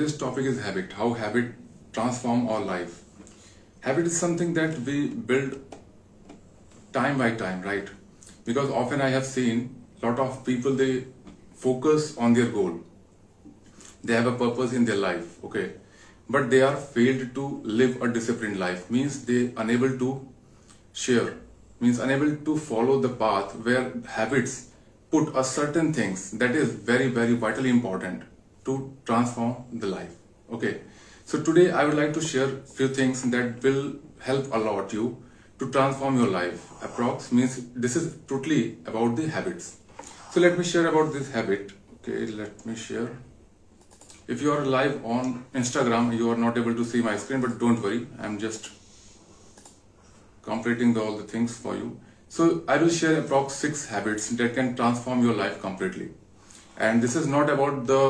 today's topic is habit. How habit transform our life. Habit is something that we build time by time, right? Because often I have seen lot of people they focus on their goal. They have a purpose in their life, okay, but they are failed to live a disciplined life. Means they unable to share. Means unable to follow the path where habits put a certain things that is very very vitally important to transform the life. Okay. So today i would like to share few things that will help a lot you to transform your life approx. Means this is totally about the habits. So let me share about this habit. Okay let me share. If you are live on instagram you are not able to see my screen but don't worry. I'm just completing the, all the things for you. So I will share approx. six habits that can transform your life completely. And this is not about the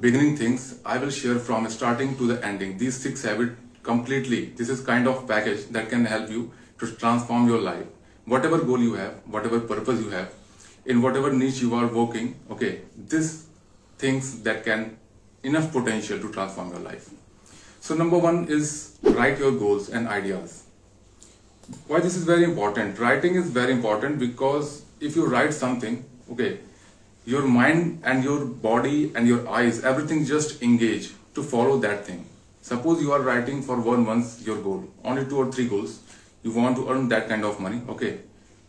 beginning things. I will share from starting to the ending. These six habits completely. This is kind of package that can help you to transform your life. Whatever goal you have, whatever purpose you have, in whatever niche you are working, okay, this things that can enough potential to transform your life. So number one is write your goals and ideas why this is very important writing is very important because if you write something okay your mind and your body and your eyes everything just engage to follow that thing suppose you are writing for one month your goal only two or three goals you want to earn that kind of money okay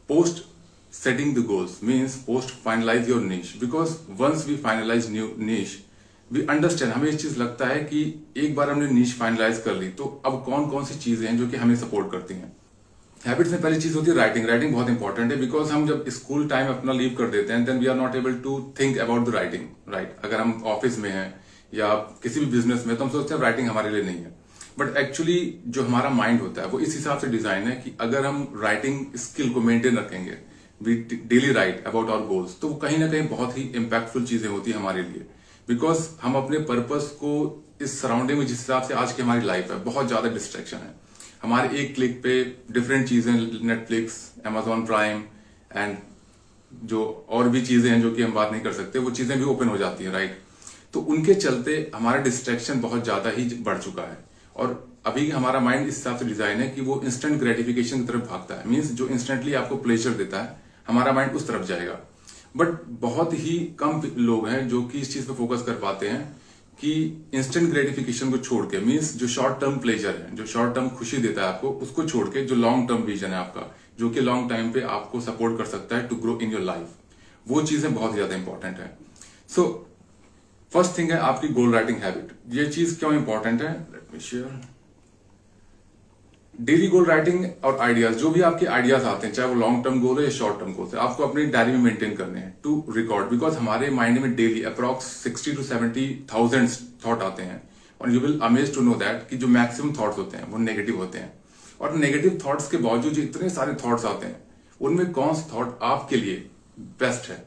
post setting the goals means post finalize your niche because once we finalize new niche we understand हमें इस चीज़ लगता है कि एक बार हमने नीच finalise कर ली तो अब कौन कौन सी चीज़ें हैं जो कि हमें सपोर्ट करती हैं हैबिट्स में पहली चीज़ होती है राइटिंग राइटिंग बहुत इंपॉर्टेंट है बिकॉज़ हम जब स्कूल टाइम अपना लीव कर देते हैं then we are not able to think about the writing right अगर हम ऑफ़िस में हैं या किसी भी बिज़नेस में तो हम सोचते हैं राइटिंग हमारे लिए नहीं है. बट एक्चुअली जो हमारा माइंड होता है, वो इस हिसाब से डिज़ाइन है कि अगर हम राइटिंग स्किल को मेंटेन रखेंगे we daily write about our goals तो वो कहीं ना कहीं बहुत ही इम्पैक्टफुल चीज़ें होती है हमारे लिए. बिकॉज़ हम अपने पर्पज को इस सराउंडिंग में जिस हिसाब से आज की हमारी लाइफ है, बहुत ज़्यादा डिस्ट्रेक्शन है. हमारे एक क्लिक पे डिफरेंट चीज़ें नेटफ्लिक्स एमेजॉन प्राइम एंड जो और भी चीज़ें हैं जो कि हम बात नहीं कर सकते, वो चीज़ें भी ओपन हो जाती हैं राइट तो उनके चलते हमारा डिस्ट्रैक्शन बहुत ज़्यादा ही बढ़ चुका है। और अभी हमारा माइंड इस हिसाब से डिज़ाइन है कि वो इंस्टेंट ग्रेटिफिकेशन की तरफ़ भागता है। मीन्स जो इंस्टेंटली आपको प्लेजर देता है, हमारा माइंड उस तरफ़ जाएगा। बट बहुत ही कम लोग हैं जो कि इस चीज़ पे फोकस कर पाते हैं। कि इंस्टेंट ग्रेटिफिकेशन को छोड़ के मीन्स जो शॉर्ट टर्म प्लेजर है, जो शॉर्ट टर्म खुशी देता है आपको, उसको छोड़ के जो लॉन्ग टर्म विजन है आपका, जो कि लॉन्ग टाइम पे आपको सपोर्ट कर सकता है to grow in your life वो चीज़ें बहुत ज़्यादा इंपॉर्टेंट है। सो फ़र्स्ट थिंग है आपकी गोल राइटिंग हैबिट ये चीज़ क्यों इंपॉर्टेंट है? Let me share daily goal writing और आइडियाज़ जो भी आपके आइडियाज़ आते हैं, चाहे वो लॉन्ग टर्म गोल है या शॉर्ट टर्म गोल है, आपको अपनी डायरी में मेंटेन करने हैं टू रिकॉर्ड बिकॉज़ हमारे माइंड में daily approx sixty to seventy thousand thought आते हैं, और you will amaze to know that कि जो मैक्सिमम थॉट्स होते हैं, वो नेगेटिव होते हैं। और नेगेटिव थॉट्स के बावजूद जो इतने सारे थॉट्स आते हैं, उनमें कौन सा थॉट आपके लिए बेस्ट है?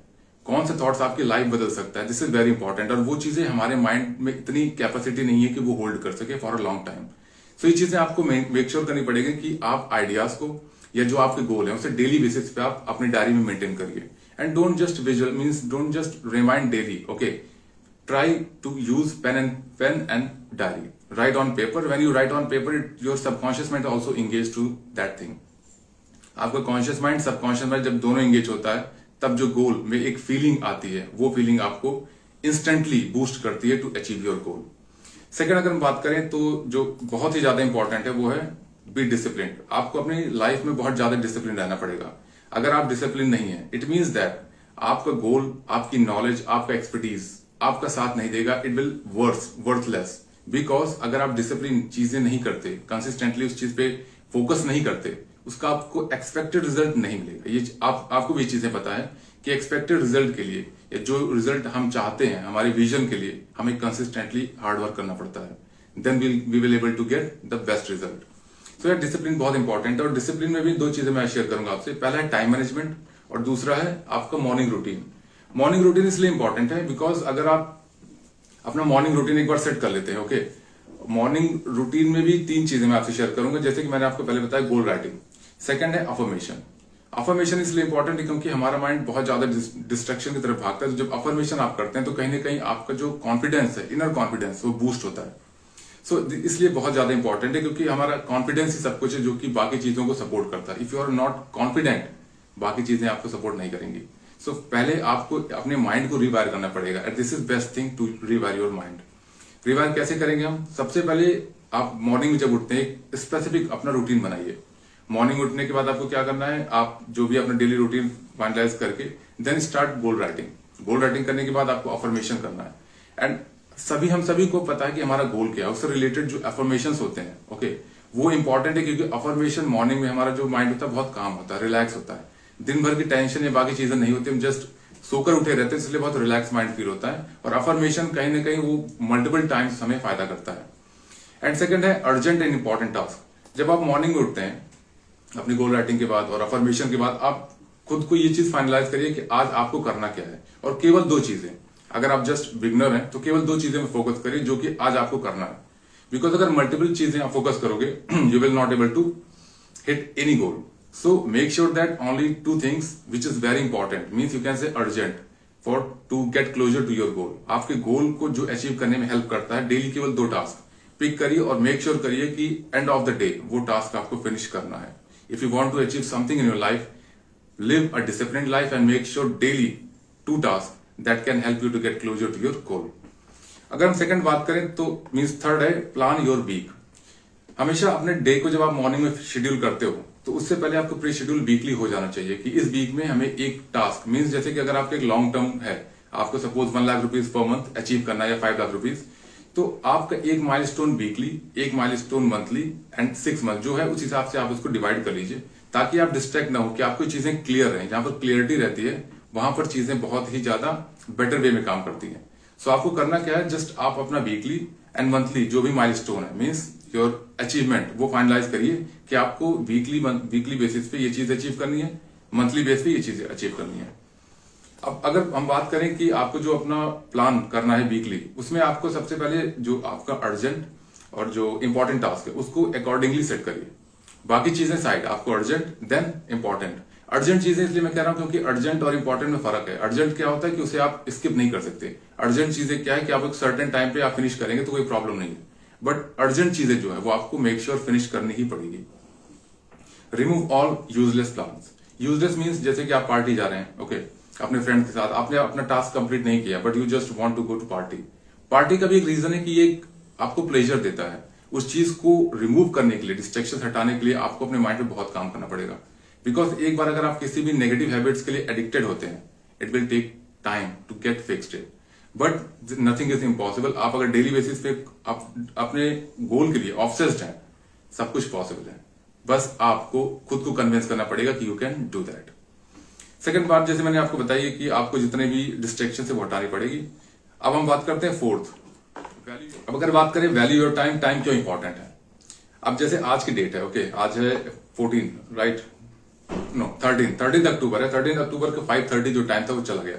कौन से थॉट्स आपकी लाइफ बदल सकता है? दिस इज़ वेरी इंपॉर्टेंट और वो चीज़ें हमारे माइंड में इतनी कैपेसिटी नहीं है कि वो होल्ड कर सके for a long time so ये चीज़ें आपको मेक श्योर करनी पड़ेगी कि आप आइडियाज़ को, या जो आपके गोल है, उसे डेली बेसिस पे आप अपनी डायरी में मेंटेन करिए। And don't just visual means don't just remind daily okay try to use pen and pen and diary write on paper when you write on paper it your subconscious mind also engage to that thing आपका conscious mind subconscious mind जब दोनों engage होता है, तब जो गोल में एक feeling आती है, वो फीलिंग आपको इंस्टेंटली बूस्ट करती है to achieve your goal second अगर हम बात करें तो जो बहुत ही ज़्यादा इंपॉर्टेंट है, वो है बी डिसिप्लिन आपको अपनी लाइफ में बहुत ज़्यादा डिसिप्लिन रहना पड़ेगा। अगर आप डिसिप्लिन नहीं है इट मीन्स दैट आपका गोल आपकी नॉलेज आपका एक्सपर्टीज आपका साथ नहीं देगा it will worth worthless because अगर आप डिसिप्लिन चीज़ें नहीं करते कंसिस्टेंटली उस चीज़ पे फोकस नहीं करते, उसका आपको एक्सपेक्टेड रिज़ल्ट नहीं मिलेगा। ये आप, आपको भी चीज़ें पता है कि एक्सपेक्टेड रिज़ल्ट के लिए या जो रिज़ल्ट हम चाहते हैं, हमारे विजन के लिए, हमें कंसिस्टेंटली हार्ड वर्क करना पड़ता है। Then we will able to get the best result so यार डिसिप्लिन बहुत इंपॉर्टेंट है और डिसिप्लिन में भी दो चीज़ें मैं शेयर करूँगा आपसे। पहला है टाइम मैनेजमेंट और दूसरा है आपका मॉर्निंग रूटीन मॉर्निंग रूटीन इसलिए इंपॉर्टेंट है बिकॉज़ अगर आप अपना मॉर्निंग रूटीन एक बार सेट कर लेते हैं ओके मॉर्निंग रूटीन में भी तीन चीज़ें मैं आपसे शेयर करूँगा, जैसे कि मैंने आपको पहले बताया गोल राइटिंग सेकंड है अफर्मेशन अफर्मेशन इसलिए इंपॉर्टेंट है क्योंकि हमारा माइंड बहुत ज़्यादा डिस्ट्रक्शन की तरफ़ भागता है। तो जब अफर्मेशन आप करते हैं तो कहीं ना कहीं आपका जो कॉन्फिडेंस है इनर कॉन्फिडेंस वो बूस्ट होता है। सो so, इसलिए बहुत ज़्यादा इंपॉर्टेंट है क्योंकि हमारा कॉन्फिडेंस ही सब कुछ है जो कि बाकी चीज़ों को सपोर्ट करता है। If you are not confident बाकी चीज़ें आपको सपोर्ट नहीं करेंगी। सो so, पहले आपको अपने माइंड को रिवायर करना पड़ेगा। And this is best thing to rewire your mind rewire कैसे करेंगे हम? सबसे पहले आप मॉर्निंग में जब उठते हैं स्पेसिफिक अपना रूटीन बनाइए। मॉर्निंग उठने के बाद आपको क्या करना है? आप जो भी अपना डेली रूटीन फाइनलाइज करके then start goal writing goal writing करने के बाद आपको अफर्मेशन करना है. एंड सभी, हम सभी को पता है कि हमारा गोल क्या है. उससे रिलेटेड जो अफर्मेशन होते हैं ओके वो इंपॉर्टेंट है क्योंकि अफर्मेशन मॉर्निंग में हमारा जो माइंड होता है, बहुत काम होता है रिलैक्स होता है. दिन भर की टेंशन या बाकी चीज़ें नहीं होती, हम जस्ट सोकर उठे रहते हैं, इसलिए बहुत रिलैक्स माइंड फील होता है. और अफर्मेशन कहीं ना कहीं वो मल्टीपल टाइम्स हमें फ़ायदा करता है. एंड सेकंड है अर्जेंट एंड इंपॉर्टेंट टास्क जब आप मॉर्निंग में उठते हैं अपनी गोल राइटिंग के बाद और अफर्मेशन के बाद आप खुद को ये चीज़ फाइनलाइज करिए कि आज आपको करना क्या है। और केवल दो चीज़ें। अगर आप जस्ट बिगनर हैं तो केवल दो चीज़ें में फोकस करिए जो कि आज आपको करना है। बिकॉज़ अगर मल्टीपल चीज़ें आप फोकस करोगे you will not able to hit any goal so make sure that only two things which is very important means you can say urgent for to get closer to your goal आपके goal को जो achieve करने में help करता है daily केवल दो task pick करिए और मेक श्योर करिए कि एंड ऑफ़ द डे वो टास्क आपको फिनिश करना है। If you want to achieve something in your life live a discipline life and make sure daily two task that can help you to get closer to your goal अगर हम second बात करें तो means third है plan your week हमेशा अपने day को जब आप मॉर्निंग में शेड्यूल करते हो तो उससे पहले आपको प्री शेड्यूल वीकली हो जाना चाहिए कि इस वीक में हमें एक टास्क मीन्स जैसे कि अगर आपका एक लॉन्ग टर्म है, आपको suppose one lakh rupees per month achieve करना है या फाइव लाख रुपीज़ तो आपका एक माइलस्टोन वीकली एक milestone monthly and six month जो है उस हिसाब से आप उसको डिवाइड कर लीजिए ताकि आप डिस्ट्रैक्ट ना हो कि आपको चीज़ें क्लियर रहे। जहाँ पर क्लियरिटी रहती है वहाँ पर चीज़ें बहुत ही ज़्यादा बेटर वे में काम करती हैं। सो so, आपको करना क्या है जस्ट आप अपना वीकली एंड मंथली जो भी माइलस्टोन है मीन्स योर अचीवमेंट वो फाइनलाइज करिए कि आपको वीकली वीकली बेसिस पे ये चीज़ अचीव करनी है मंथली बेस पे ये चीज़ अचीव करनी है। अब अगर हम बात करें कि आपको जो अपना प्लान करना है वीकली उसमें आपको सबसे पहले जो आपका अर्जेंट और जो इंपॉर्टेंट टास्क है उसको अकॉर्डिंगली सेट करिए। बाकी चीज़ें साइड आपको अर्जेंट देन इंपॉर्टेंट अर्जेंट चीज़ें इसलिए मैं कह रहा हूँ क्योंकि अर्जेंट और इंपॉर्टेंट में फ़र्क है। अर्जेंट क्या होता है कि उसे आप स्किप नहीं कर सकते। अर्जेंट चीज़ें क्या है कि आप एक सर्टेन टाइम पे आप फिनिश करेंगे तो कोई प्रॉब्लम नहीं है। बट अर्जेंट चीज़ें जो है वो आपको मेक श्योर फिनिश करनी ही पड़ेगी। Remove all useless plan useless means जैसे कि आप पार्टी जा रहे हैं ओके okay, अपने फ्रेंड के साथ। आपने अपना टास्क कंप्लीट नहीं किया but you just want to go to party party का भी एक रीजन है कि ये आपको प्लेजर देता है। उस चीज़ को रिमूव करने के लिए डिस्ट्रेक्शन हटाने के लिए आपको अपने माइंड पे बहुत काम करना पड़ेगा। बिकॉज़ एक बार अगर आप किसी भी नेगेटिव हैबिट्स के लिए एडिक्टेड होते हैं it will take time to get fixed it but nothing is impossible आप अगर डेली बेसिस पे आप, अपने गोल के लिए ऑफसेस्ड हैं, सब कुछ पॉसिबल है। बस आपको खुद को कन्विंस करना पड़ेगा कि you can do that second बात जैसे मैंने आपको बताई कि आपको जितने भी डिस्ट्रेक्शन से वो हटानी पड़ेगी। अब हम बात करते हैं फोर्थ अब अगर बात करें वैल्यू योर टाइम टाइम क्यों इंपॉर्टेंट है? अब जैसे आज की डेट है ओके आज है fourteen right no thirteen thirteen October है। थर्टीन अक्टूबर का फाइव थर्टी जो टाइम था वो चला गया।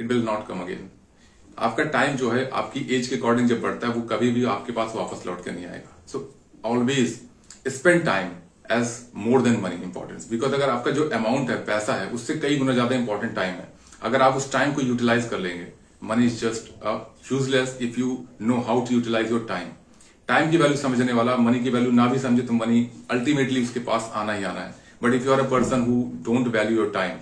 It will not come again आपका टाइम जो है, आपकी एज के अकॉर्डिंग जब बढ़ता है, वो कभी भी आपके पास वापस लौट के नहीं आएगा। So always spend time as more than money importance because अगर आपका जो अमाउंट है, पैसा है, उससे कई गुना ज़्यादा इंपॉर्टेंट टाइम है। अगर आप उस टाइम को यूटिलाइज कर लेंगे money is just useless if you know how to utilise your time time की वैल्यू समझने वाला मनी की वैल्यू ना भी समझे तो मनी अल्टीमेटली उसके पास आना ही आना है। But if you are a person who don't value your time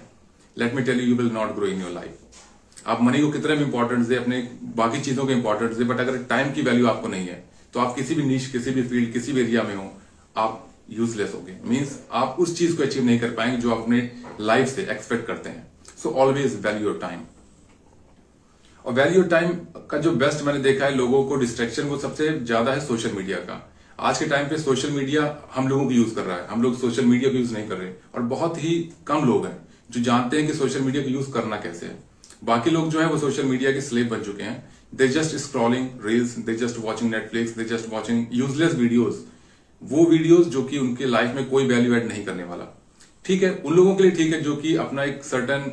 let me tell you you will not grow in your life आप मनी को कितने भी इंपॉर्टेंस दे, अपने बाकी चीज़ों को इंपॉर्टेंस दे बट अगर टाइम की वैल्यू आपको नहीं है तो आप किसी भी नीच किसी भी फ़ील्ड किसी भी एरिया में हो, आप यूजलेस हो गए। मीन्स आप उस चीज़ को अचीव नहीं कर पाएँगे जो अपने लाइफ से एक्सपेक्ट करते हैं। So always value your time और वैल्यू योर टाइम का जो बेस्ट मैंने देखा है, लोगों को डिस्ट्रेक्शन वो सबसे ज़्यादा है सोशल मीडिया का। आज के टाइम पे सोशल मीडिया हम लोगों को यूज़ कर रहा है। हम लोग सोशल मीडिया को यूज़ नहीं कर रहे। और बहुत ही कम लोग हैं जो जानते हैं कि सोशल मीडिया को यूज़ करना कैसे है। बाकी लोग जो है वो सोशल मीडिया के स्लेब बन चुके हैं। They just scrolling reels they just watching Netflix they just watching useless videos वो वीडियोस जो कि उनके लाइफ में कोई वैल्यू एड नहीं करने वाला। ठीक है, उन लोगों के लिए ठीक है जो कि अपना एक सर्टन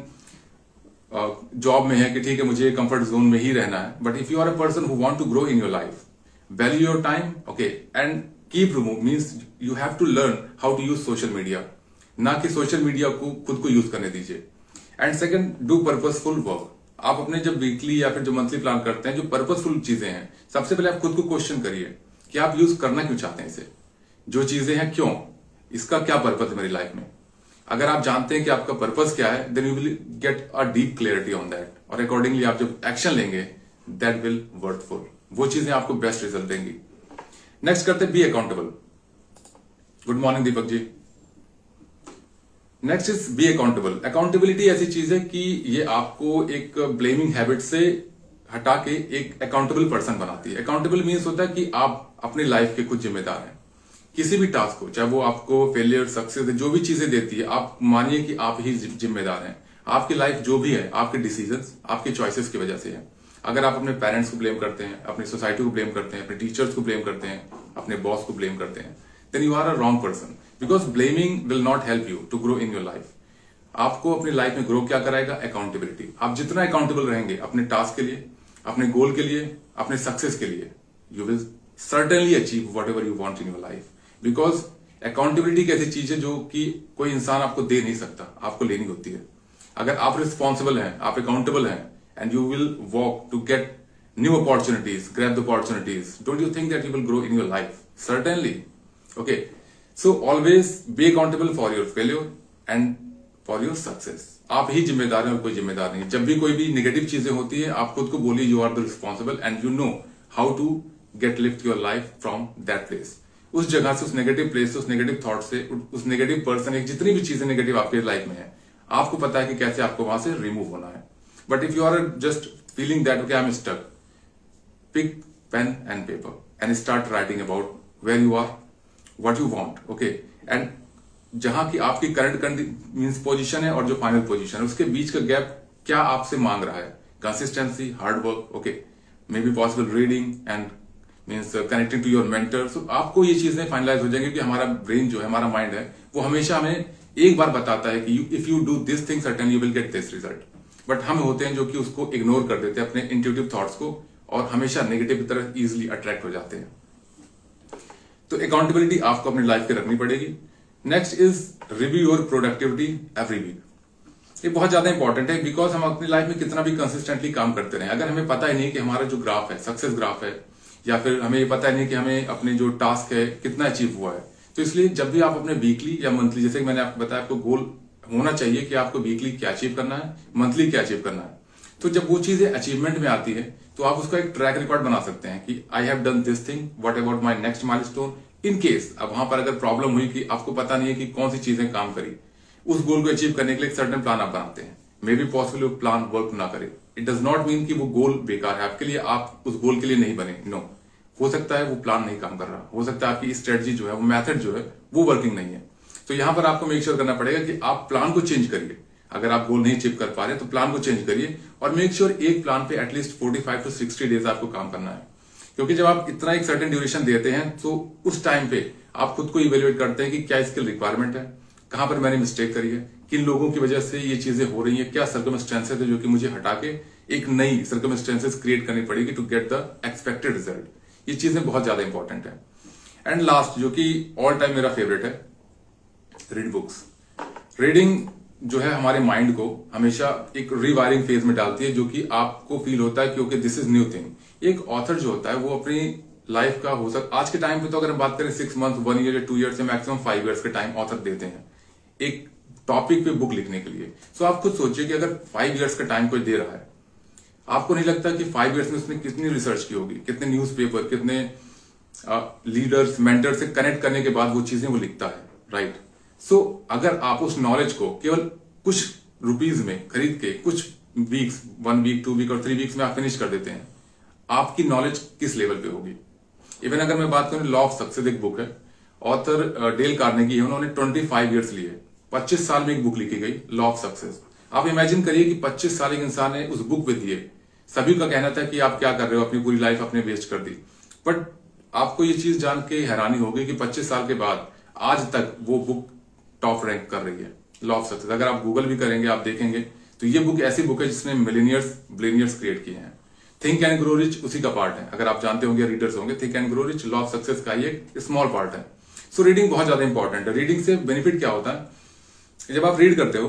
जॉब में है कि ठीक है, मुझे कंफर्ट जोन में ही रहना है। But if you are a person who want to grow in your life value your time okay and keep remove means you have to learn how to use social media ना कि social media को खुद को use करने दीजिए। And second do purposeful work आप अपने जब वीकली या फिर जो मंथली प्लान करते हैं, जो पर्पजफुल चीज़ें हैं, सबसे पहले आप खुद को क्वेश्चन करिए कि आप यूज़ करना क्यों चाहते हैं इसे। जो चीज़ें हैं, क्यों? इसका क्या पर्पज है मेरी लाइफ में? अगर आप जानते हैं कि आपका पर्पज क्या है then you will get a deep clarity on that और अकॉर्डिंगली आप जब एक्शन लेंगे दैट विल वर्थफुल वो चीज़ें आपको बेस्ट रिज़ल्ट देंगी. नेक्स्ट करते be accountable good morning Deepak ji. Next is be accountable accountability ऐसी चीज़ है कि ये आपको एक ब्लेमिंग हैबिट से हटा के एक अकाउंटेबल पर्सन बनाती है. अकाउंटेबल मीन्स होता है कि आप अपनी लाइफ के कुछ जिम्मेदार हैं। किसी भी टास्क को, चाहे वो आपको फेलियर सक्सेस जो भी चीज़ें देती है, आप मानिए कि आप ही जिम्मेदार हैं। आपकी लाइफ जो भी है, आपके डिसीज़न आपके चॉइसेस की वजह से है। अगर आप अपने पेरेंट्स को ब्लेम करते हैं, अपनी सोसाइटी को ब्लेम करते हैं, अपने टीचर्स को ब्लेम करते हैं, अपने बॉस को ब्लेम करते हैं then you are a wrong person because blaming will not help you to grow in your life आपको अपनी लाइफ में ग्रो क्या कराएगा? अकाउंटेबिलिटी आप जितना अकाउंटेबल रहेंगे, अपने टास्क के लिए, अपने गोल के लिए, अपने सक्सेस के लिए you will certainly achieve whatever you want in your life because accountability एक ऐसी चीज़ है जो कि कोई इंसान आपको दे नहीं सकता, आपको लेनी होती है। अगर आप रिस्पॉन्सिबल हैं, आप अकाउंटेबल हैं and you will walk to get new opportunities grab the opportunities don't you think that you will grow in your life certainly okay so always be accountable for your failure and for your success आप ही जिम्मेदार हैं और कोई जिम्मेदार नहीं जब भी कोई भी निगेटिव चीज़ें होती है, आप खुद को बोलिए you are the responsible and you know how to get lift your life from that place उस जगह से, उस नेगेटिव प्लेस से, उस नेगेटिव थॉट से, उस नेगेटिव पर्सन एक जितनी भी चीज़ें नेगेटिव आपके लाइफ में है, आपको पता है कि कैसे आपको वहाँ से रिमूव होना है। But if you are just feeling that okay I am stuck pick pen and paper and start writing about where you are what you want okay and जहाँ की आपकी करंट मीन्स पोजिशन है और जो final position है, उसके बीच का gap क्या आपसे मांग रहा है? Consistency hard work okay may be possible reading and means connecting to your mentor so आपको ये चीज़ें फाइनलाइज हो जाएँगी कि हमारा ब्रेन जो है, हमारा माइंड है, वो हमेशा हमें एक बार बताता है कि if you do this thing certain you will get this result but हम होते हैं जो कि उसको इग्नोर कर देते हैं, अपने इंट्यूटिव थॉट्स को, और हमेशा नेगेटिव की तरफ़ इजिली अट्रैक्ट हो जाते हैं। तो अकाउंटेबिलिटी आपको अपनी लाइफ की रखनी पड़ेगी। Next is review your productivity every week ये बहुत ज़्यादा इंपॉर्टेंट है बिकॉज़ हम अपनी लाइफ में कितना भी कंसिस्टेंटली काम करते रहे, अगर हमें पता ही नहीं कि हमारा जो ग्राफ है सक्सेस ग्राफ है या फिर हमें ये पता नहीं कि हमें अपने जो टास्क है, कितना अचीव हुआ है। तो इसलिए जब भी आप अपने वीकली या मंथली जैसे कि मैंने आपको बताया, आपको गोल होना चाहिए कि आपको वीकली क्या अचीव करना है मंथली क्या अचीव करना है। तो जब वो चीज़ें अचीवमेंट में आती है तो आप उसका एक ट्रैक रिकॉर्ड बना सकते हैं कि I have done this thing what about my next milestone in case अब वहाँ पर अगर प्रॉब्लम हुई कि आपको पता नहीं है कि कौन सी चीज़ें काम करी, उस गोल को अचीव करने के लिए एक सर्टन प्लान आप बनाते हैं। May be possible plan work ना करे। इट डज नॉट मीन कि वो गोल बेकार है। आपके लिए आप उस गोल के लिए नहीं बने। No no. हो सकता है वो प्लान नहीं काम कर रहा। हो सकता है आपकी स्ट्रेटजी जो है, वो मेथड जो है, वो वर्किंग नहीं है। तो यहाँ पर आपको मेक श्योर करना पड़ेगा कि आप प्लान को चेंज करिए। अगर आप गोल नहीं अचीव कर पा रहे तो प्लान को चेंज करिए और मेक श्योर sure एक प्लान पे एटलीस्ट 45 टू 60 डेज़ आपको काम करना है। क्योंकि जब आप इतना एक सर्टेन ड्यूरेशन देते हैं तो उस टाइम पे आप खुद को इवेल्युएट करते हैं कि क्या स्किल रिक्वायरमेंट है। कहाँ पर मैंने मिस्टेक करी है? किन लोगों की वजह से ये चीज़ें हो रही है? क्या सर्कमस्टेंसेज है जो कि मुझे हटा के एक नई सर्कमस्टेंसेज क्रिएट करनी पड़ेगी to get the expected result ये चीज़ें बहुत ज़्यादा इंपॉर्टेंट है। एंड लास्ट जो कि ऑल टाइम मेरा फेवरेट है रीड बुक्स रीडिंग जो है हमारे माइंड को हमेशा एक रिवायरिंग फ़ेज़ में डालती है, जो कि आपको फील होता है कि okay this is new thing एक ऑथर जो होता है, वो अपनी लाइफ का हो सकता आज के टाइम पे तो अगर हम बात करें सिक्स मंथ वन ईयर या टू ईयर से मैक्सिमम फाइव ईयर्स के टाइम ऑथर देते हैं। एक टॉपिक पे बुक लिखने के लिए। सो आप खुद सोचिए कि अगर फाइव ईयर्स का टाइम कोई दे रहा है आपको नहीं लगता कि फाइव ईयर्स में उसने कितनी रिसर्च की होगी कितने न्यूज़पेपर कितने लीडर्स मेंटर से कनेक्ट करने के बाद वो चीज़ें वो लिखता है राइट सो so, अगर आप उस नॉलेज को केवल कुछ रुपीज़ में खरीद के कुछ weeks one week two week और थ्री वीक्स में आप फिनिश कर देते हैं आपकी नॉलेज किस लेवल पे होगी? इवन अगर मैं बात करूँ लॉ ऑफ़ सक्सेस एक बुक है ऑथर डेल कारने की है उन्होंने ट्वेंटी फाइव ईयर्स लिए। पच्चीस साल में एक बुक लिखी गई लॉ ऑफ़ सक्सेस आप इमेजिन करिए कि पच्चीस साल एक इंसान ने उस बुक पे दिए। सभी का कहना था कि आप क्या कर रहे हो, अपनी पूरी लाइफ अपने वेस्ट कर दी। बट आपको ये चीज़ जान के हैरानी होगी कि 25 साल के बाद आज तक वो बुक टॉप रैंक कर रही है लॉ ऑफ़ सक्सेस अगर आप गूगल भी करेंगे, आप देखेंगे तो ये बुक ऐसी बुक है जिसने मिलीनियर्स ब्लेनियर्स क्रिएट किए हैं। थिंक एंड ग्रो रिच उसी का पार्ट है। अगर आप जानते होंगे रीडर्स होंगे think and grow rich law of success का ही एक स्मॉल पार्ट है। सो रीडिंग बहुत ज़्यादा इंपॉर्टेंट है। रीडिंग से बेनिफिट क्या होता है? जब आप रीड करते हो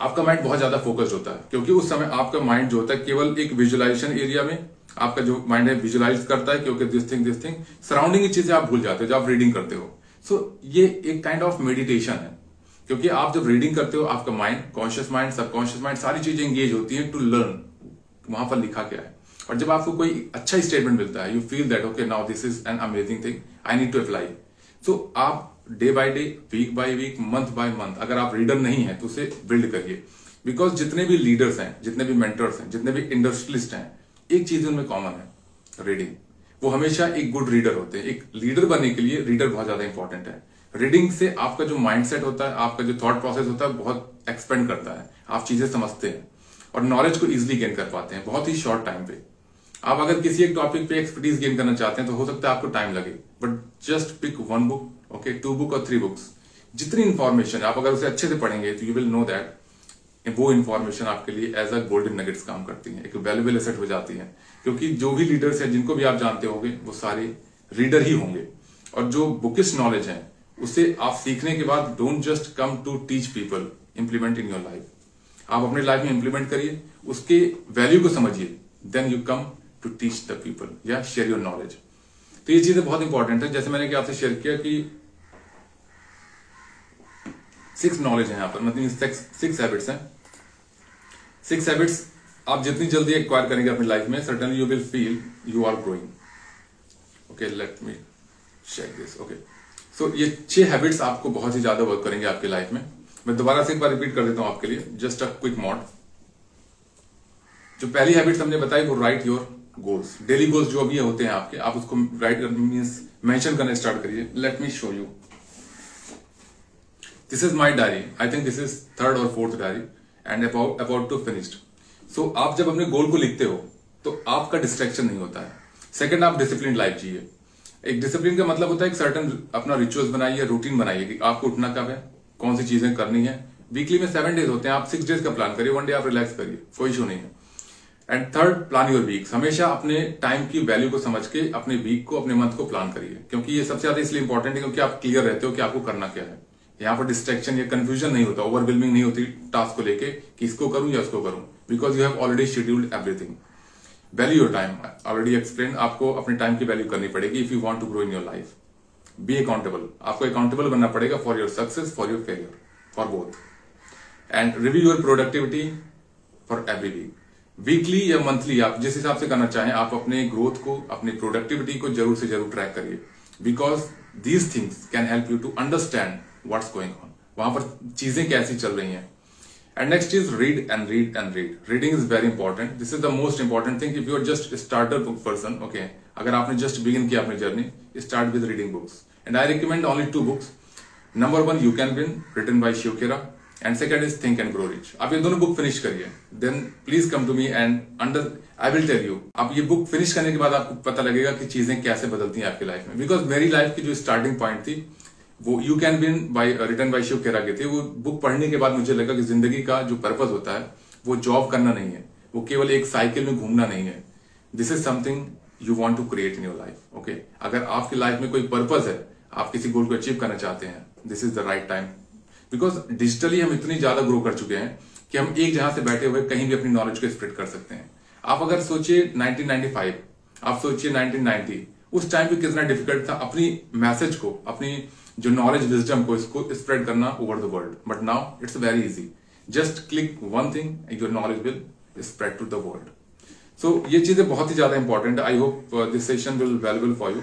आपका माइंड बहुत ज़्यादा फोकस्ड होता है क्योंकि उस समय आपका माइंड जो होता है केवल एक विजुअलाइजेशन एरिया में आपका जो माइंड है विजुलाइज करता है क्योंकि this thing this thing surrounding की चीज़ें आप भूल जाते हो जब आप रीडिंग करते हो। सो so, ये एक काइंड ऑफ़ मेडिटेशन है क्योंकि आप जब रीडिंग करते हो आपका mind conscious mind subconscious mind सारी चीज़ें एंगेज होती है टू लर्न वहाँ पर लिखा क्या है। और जब आपको कोई अच्छा स्टेटमेंट मिलता है you feel that okay now this is an amazing thing I need to apply so आप day by day week by week month by month अगर आप रीडर नहीं है तो उसे बिल्ड करिए। बिकॉज़ जितने भी लीडर्स हैं, जितने भी मेंटर्स हैं, जितने भी इंडस्ट्रियलिस्ट हैं, एक चीज़ उनमें कॉमन है रीडिंग वो हमेशा एक गुड रीडर होते हैं। एक लीडर बनने के लिए रीडर बहुत ज़्यादा इंपॉर्टेंट है। रीडिंग से आपका जो माइंडसेट होता है, आपका जो थॉट प्रोसेस होता है, बहुत एक्सपेंड करता है। आप चीज़ें समझते हैं और नॉलेज को इजिली गेन कर पाते हैं, बहुत ही शॉर्ट टाइम पे। आप अगर किसी एक टॉपिक पे एक्सपर्टीज गेन करना चाहते हैं तो हो सकता है आपको टाइम लगे। But just pick one book okay two book और थ्री बुक्स जितनी इंफॉर्मेशन आप अगर उसे अच्छे से पढ़ेंगे तो यू विल नो दैट वो इंफॉर्मेशन आपके लिए एज अ गोल्डन नगेट्स काम करती है। एक वैल्यूबल एसेट हो जाती है। क्योंकि जो भी लीडर्स हैं, जिनको भी आप जानते होंगे, वो सारे रीडर ही होंगे। और जो बुकिश नॉलेज है, उसे आप सीखने के बाद don't just come to teach people implement in your life आप अपने लाइफ में इंप्लीमेंट करिए, उसके वैल्यू को समझिए। Then you come to teach the people या शेयर योर नॉलेज तो ये चीज़ें बहुत इंपॉर्टेंट है। जैसे मैंने आपसे शेयर किया कि सिक्स नॉलेज है यहाँ पर। मतलब सिक्स हैबिट्स हैं। सिक्स हैबिट्स आप जितनी जल्दी एक्वायर करेंगे अपनी लाइफ में certainly you will feel you are growing okay let me check this okay so ये छह हैबिट्स आपको बहुत ही ज़्यादा वर्क करेंगे आपकी लाइफ में। मैं दोबारा से एक बार रिपीट कर देता हूँ आपके लिए। जस्ट अ क्विक मॉड जो पहली हैबिट्स हमने बताई, वो write your goals daily goals जो अभी होते हैं आपके, आप उसको राइट मीन्स मेंशन करना स्टार्ट करिए. Let me show you this is my diary I think this is third और fourth diary and about to finished so आप जब अपने गोल को लिखते हो तो आपका डिस्ट्रेक्शन नहीं होता है. सेकेंड आप डिसिप्लिन लाइफ जिए. एक डिसिप्लिन का मतलब होता है एक सर्टन अपना रिचुअल्स बनाइए रूटीन बनाइए कि आपको उठना कब है, कौन सी चीज़ें करनी है. वीकली में सेवन डेज़ होते हैं, आप सिक्स डेज़ का प्लान करिए वन डे आप रिलैक्स करिए, कोई इशू नहीं है. And third plan your week हमेशा अपने टाइम की वैल्यू को समझ के अपने वीक को, अपने मंथ को प्लान करिए। क्योंकि ये सबसे ज़्यादा इसलिए इंपॉर्टेंट है क्योंकि आप क्लियर रहते हो कि आपको करना क्या है। यहाँ पर डिस्ट्रेक्शन या कंफ्यूजन नहीं होता ओवरवेलमिंग नहीं होती टास्क को लेके कि इसको करूँ या उसको करूँ। Because you have already scheduled everything value your time already explain आपको अपने टाइम की वैल्यू करनी पड़ेगी if you want to grow in your life be accountable आपको अकाउंटेबल बनना पड़ेगा for your success for your failure for both and review your productivity for every week weekly या monthly आप जिस हिसाब से करना चाहें, आप अपने ग्रोथ को, अपनी प्रोडक्टिविटी को ज़रूर से ज़रूर ट्रैक करिए। Because these things can help you to understand what's going on वहाँ पर चीज़ें कैसी चल रही हैं। And next is read and read and read reading is very important this is the most important thing if you are just starter person okay अगर आपने just begin किया अपनी journey start with reading books and I recommend only two books number one you can win written bye शिवकेरा and second is think and grow rich आप ये दोनों book finish करिए। Then please come to me and under I will tell you आप ये book finish करने के बाद आपको पता लगेगा कि चीज़ें कैसे बदलती हैं आपकी लाइफ में। बिकॉज़ मेरी लाइफ की जो स्टार्टिंग पॉइंट थी, वो you can win by written by Shiv Khera के थे। वो बुक पढ़ने के बाद मुझे लगा कि ज़िंदगी का जो पर्पज होता है, वो जॉब करना नहीं है। वो केवल एक साइकिल में घूमना नहीं है। This is something you want to create in your life okay अगर आपकी लाइफ में कोई पर्पज है, आप किसी गोल को अचीव करना चाहते हैं this is the right time because digitally हम इतनी ज़्यादा ग्रो कर चुके हैं कि हम एक जहाँ से बैठे हुए कहीं भी अपनी नॉलेज को स्प्रेड कर सकते हैं। आप अगर सोचिए 1995 आप सोचिए 1990 उस टाइम पे कितना डिफ़िकल्ट था अपनी मैसेज को, अपनी जो नॉलेज विजडम को, इसको स्प्रेड करना over the world but now it's very easy just click one thing your knowledge will spread to the world so ये चीज़ें बहुत ही ज़्यादा important I hope this session will valuable for you